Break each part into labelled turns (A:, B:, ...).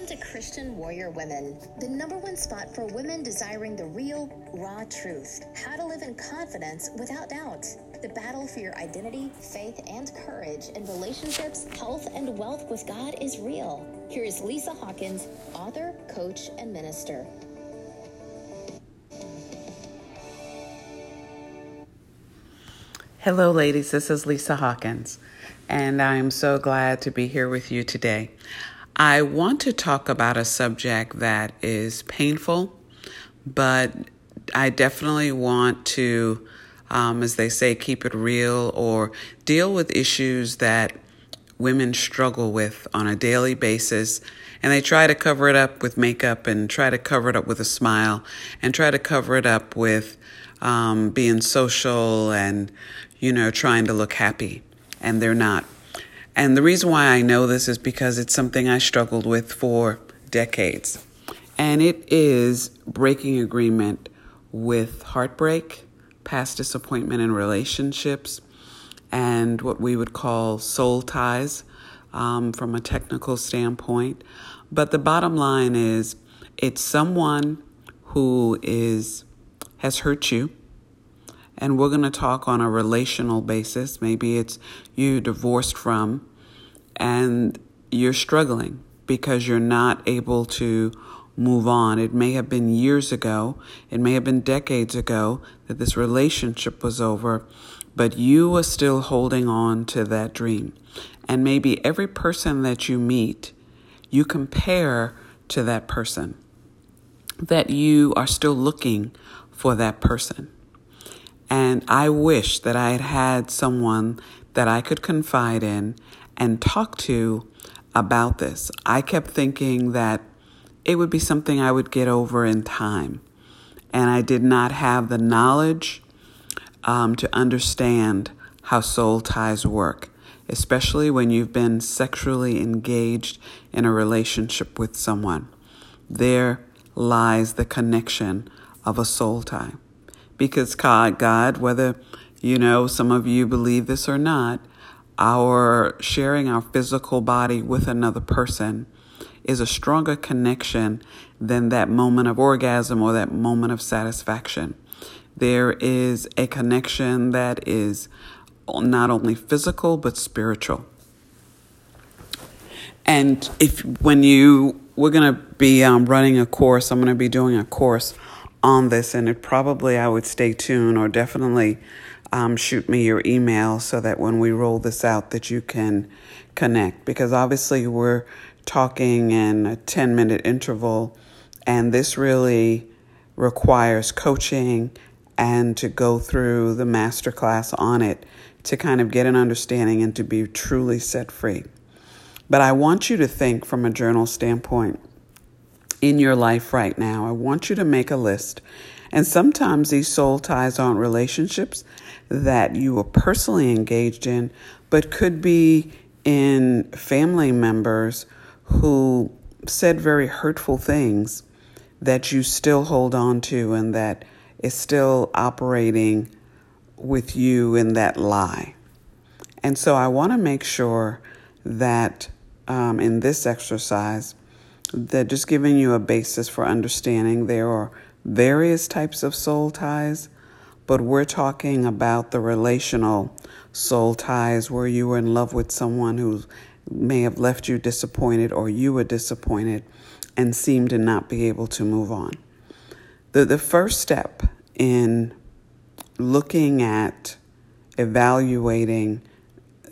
A: Welcome to Christian Warrior Women, the number one spot for women desiring the real, raw truth. How to live in confidence without doubt. The battle for your identity, faith, and courage in relationships, health, and wealth with God is real. Here is Lisa Hawkins, author, coach, and minister.
B: Hello, ladies. This is Lisa Hawkins, and I'm so glad to be here with you today. I want to talk about a subject that is painful, but I definitely want to, um, as they say, keep it real or deal with issues that women struggle with on a daily basis. And they try to cover it up with makeup and try to cover it up with a smile and try to cover it up with um, being social and, you know, trying to look happy. And they're not. And the reason why I know this is because it's something I struggled with for decades. And it is breaking agreement with heartbreak, past disappointment in relationships, and what we would call soul ties um, from a technical standpoint. But the bottom line is it's someone who is has hurt you. And we're going to talk on a relational basis. Maybe it's you divorced from and you're struggling because you're not able to move on. It may have been years ago, it may have been decades ago that this relationship was over, but you are still holding on to that dream. And maybe every person that you meet, you compare to that person, that you are still looking for that person. And I wish that I had had someone that I could confide in and talk to about this. I kept thinking that it would be something I would get over in time. And I did not have the knowledge um, to understand how soul ties work, especially when you've been sexually engaged in a relationship with someone. There lies the connection of a soul tie. Because God, God, whether you know some of you believe this or not, our sharing our physical body with another person is a stronger connection than that moment of orgasm or that moment of satisfaction. There is a connection that is not only physical but spiritual. And if when you we're to be um, running a course, I'm to be doing a course on this, and it probably I would stay tuned or definitely um, shoot me your email so that when we roll this out that you can connect because obviously we're talking in a 10 minute interval and this really requires coaching and to go through the master class on it to kind of get an understanding and to be truly set free. But I want you to think from a journal standpoint in your life right now. I want you to make a list. And sometimes these soul ties aren't relationships, that you were personally engaged in, but could be in family members who said very hurtful things that you still hold on to and that is still operating with you in that lie. And so I want to make sure that um, in this exercise, that just giving you a basis for understanding there are various types of soul ties but we're talking about the relational soul ties where you were in love with someone who may have left you disappointed or you were disappointed and seemed to not be able to move on. The, the first step in looking at evaluating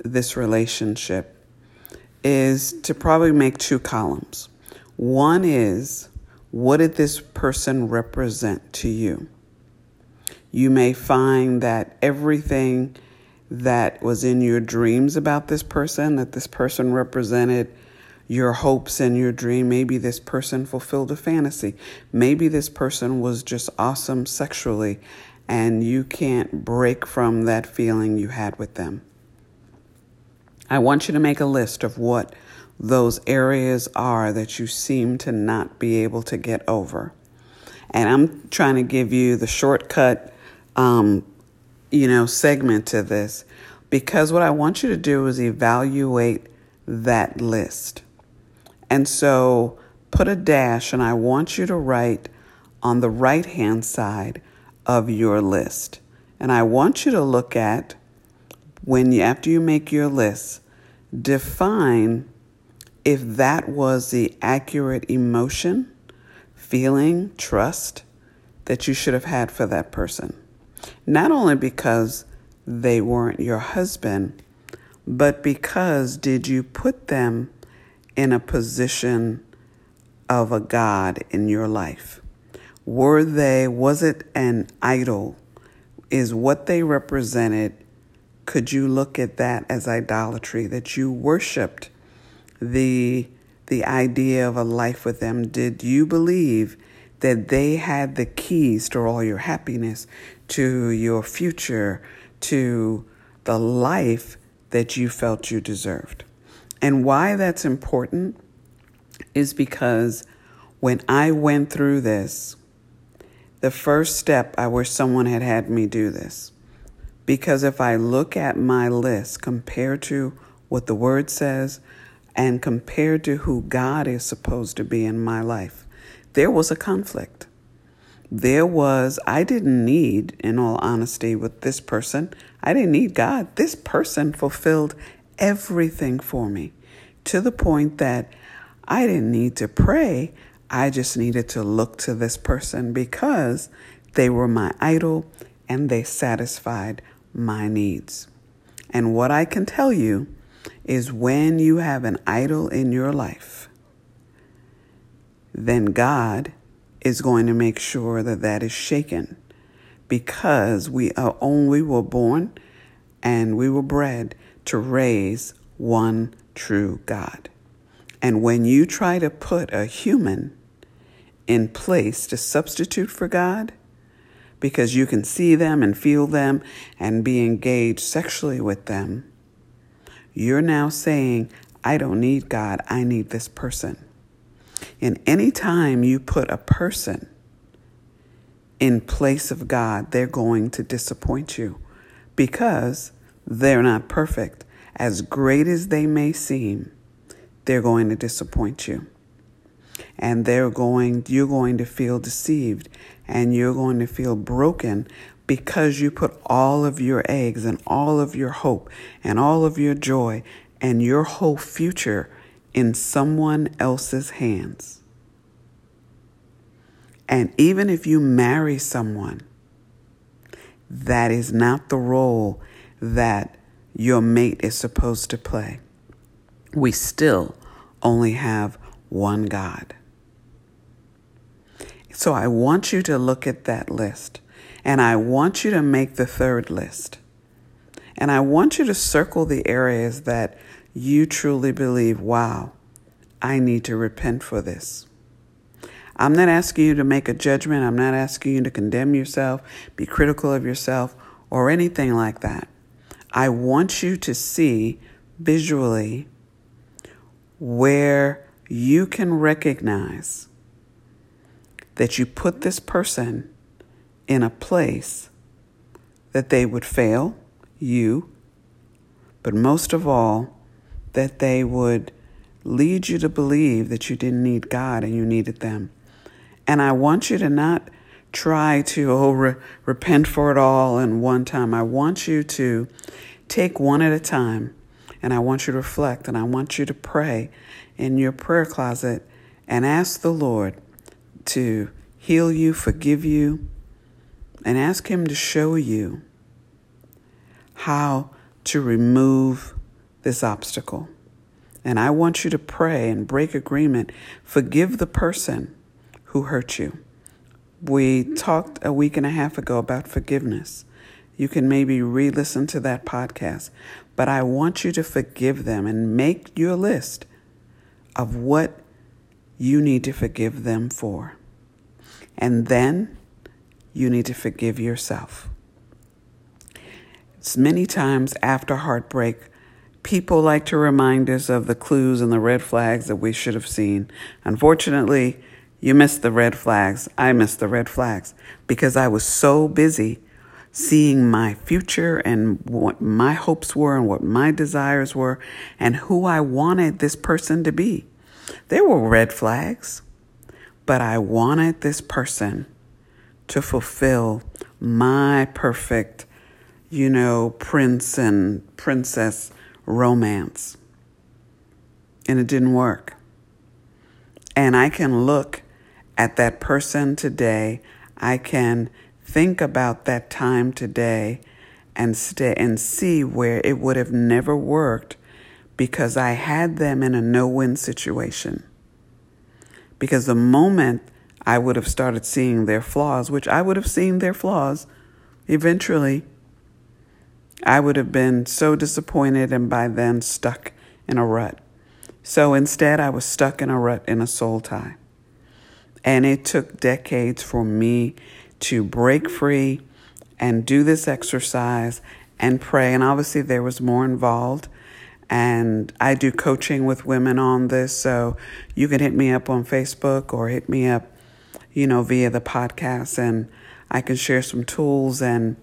B: this relationship is to probably make two columns. One is what did this person represent to you? you may find that everything that was in your dreams about this person, that this person represented your hopes and your dream. Maybe this person fulfilled a fantasy. Maybe this person was just awesome sexually, and you can't break from that feeling you had with them. I want you to make a list of what those areas are that you seem to not be able to get over. And I'm trying to give you the shortcut um, you know, segment to this because what I want you to do is evaluate that list. And so put a dash and I want you to write on the right hand side of your list. And I want you to look at when you, after you make your list, define if that was the accurate emotion, feeling, trust that you should have had for that person. Not only because they weren't your husband, but because did you put them in a position of a God in your life? Were they, was it an idol? Is what they represented, could you look at that as idolatry, that you worshiped the, the idea of a life with them? Did you believe that they had the keys to all your happiness, to your future, to the life that you felt you deserved? And why that's important is because when I went through this, the first step, I wish someone had had me do this. Because if I look at my list compared to what the word says and compared to who God is supposed to be in my life, there was a conflict. There was, I didn't need, in all honesty, with this person, I didn't need God. This person fulfilled everything for me to the point that I didn't need to pray. I just needed to look to this person because they were my idol and they satisfied my needs. And what I can tell you is when you have an idol in your life, then God is going to make sure that that is shaken because we are only were born and we were bred to raise one true God. And when you try to put a human in place to substitute for God because you can see them and feel them and be engaged sexually with them, you're now saying, I don't need God, I need this person. And any time you put a person in place of God, they're going to disappoint you because they're not perfect. As great as they may seem, they're going to disappoint you and they're going you're going to feel deceived and you're going to feel broken because you put all of your eggs and all of your hope and all of your joy and your whole future in someone else's hands. And even if you marry someone, that is not the role that your mate is supposed to play. We still only have one God. So I want you to look at that list and I want you to make the third list. And I want you to circle the areas that you truly believe, wow, I need to repent for this. I'm not asking you to make a judgment. I'm not asking you to condemn yourself, be critical of yourself, or anything like that. I want you to see visually where you can recognize that you put this person in a place that they would fail you, but most of all, that they would lead you to believe that you didn't need God and you needed them. And I want you to not try to oh, re- repent for it all in one time. I want you to take one at a time and I want you to reflect and I want you to pray in your prayer closet and ask the Lord to heal you, forgive you, and ask Him to show you how to remove this obstacle. And I want you to pray and break agreement. Forgive the person who hurt you. We talked a week and a half ago about forgiveness. You can maybe re listen to that podcast. But I want you to forgive them and make your list of what you need to forgive them for. And then you need to forgive yourself. It's many times after heartbreak, people like to remind us of the clues and the red flags that we should have seen. Unfortunately, you missed the red flags. I missed the red flags because I was so busy seeing my future and what my hopes were and what my desires were and who I wanted this person to be. There were red flags, but I wanted this person to fulfill my perfect, you know, prince and princess romance. And it didn't work. And I can look at that person today. I can think about that time today and stay and see where it would have never worked because I had them in a no-win situation. Because the moment I would have started seeing their flaws, which I would have seen their flaws eventually, I would have been so disappointed and by then stuck in a rut. So instead, I was stuck in a rut in a soul tie. And it took decades for me to break free and do this exercise and pray. And obviously, there was more involved. And I do coaching with women on this. So you can hit me up on Facebook or hit me up, you know, via the podcast. And I can share some tools and,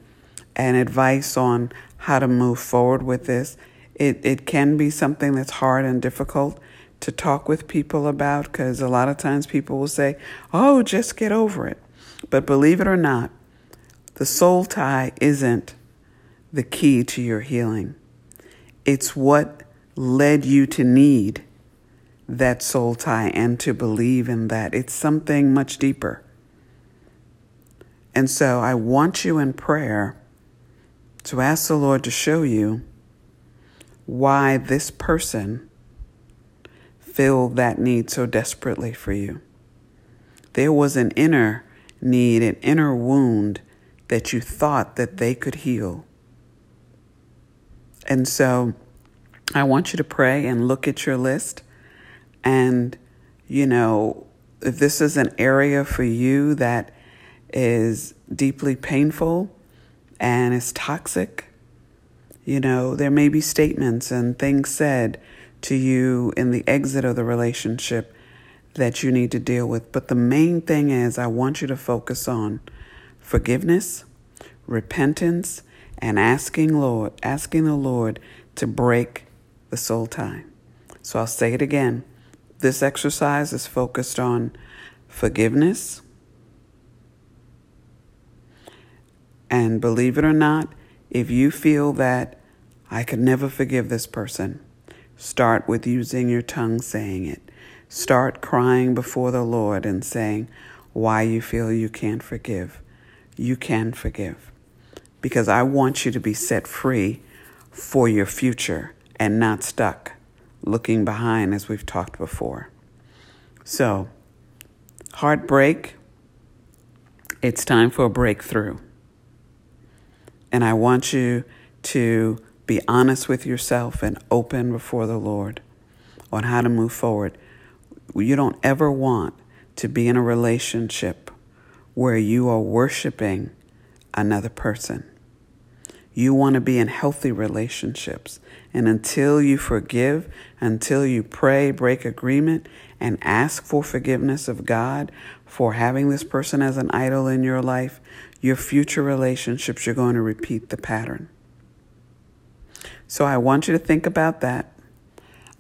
B: and advice on how to move forward with this. It, it can be something that's hard and difficult to talk with people about because a lot of times people will say, oh, just get over it. But believe it or not, the soul tie isn't the key to your healing. It's what led you to need that soul tie and to believe in that. It's something much deeper. And so I want you in prayer to ask the Lord to show you why this person filled that need so desperately for you. There was an inner need, an inner wound that you thought that they could heal. And so I want you to pray and look at your list. And, you know, if this is an area for you that is deeply painful and is toxic, you know, there may be statements and things said to you in the exit of the relationship that you need to deal with. But the main thing is, I want you to focus on forgiveness, repentance, and asking Lord, asking the Lord to break the soul tie. So I'll say it again. This exercise is focused on forgiveness. And believe it or not, if you feel that I could never forgive this person, start with using your tongue saying it. Start crying before the Lord and saying why you feel you can't forgive you can forgive. Because I want you to be set free for your future and not stuck looking behind, as we've talked before. So, heartbreak, it's time for a breakthrough. And I want you to be honest with yourself and open before the Lord on how to move forward. You don't ever want to be in a relationship where you are worshiping another person. You want to be in healthy relationships. And until you forgive, until you pray, break agreement, and ask for forgiveness of God for having this person as an idol in your life, your future relationships, you're going to repeat the pattern. So I want you to think about that.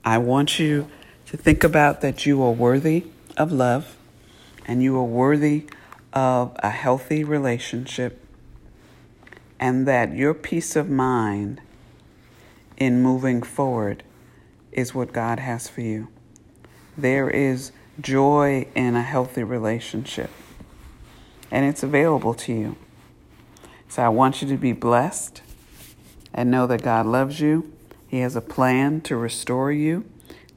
B: I want you to think about that you are worthy of love and you are worthy of a healthy relationship and that your peace of mind in moving forward is what God has for you. There is joy in a healthy relationship, and it's available to you. So I want you to be blessed and know that God loves you. He has a plan to restore you,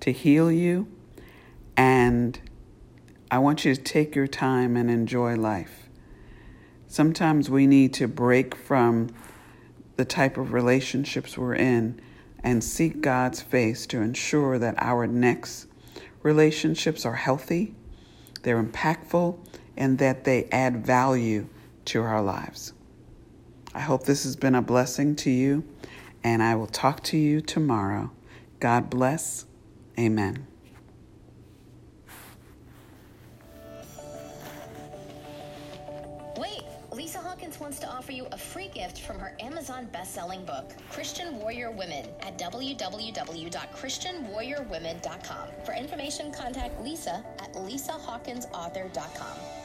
B: to heal you, and I want you to take your time and enjoy life. Sometimes we need to break from the type of relationships we're in and seek God's face to ensure that our next relationships are healthy, they're impactful, and that they add value to our lives. I hope this has been a blessing to you, and I will talk to you tomorrow. God bless. Amen.
A: Wants to offer you a free gift from her Amazon best-selling book, Christian Warrior Women, at www.christianwarriorwomen.com. For information, contact Lisa at lisahawkinsauthor.com.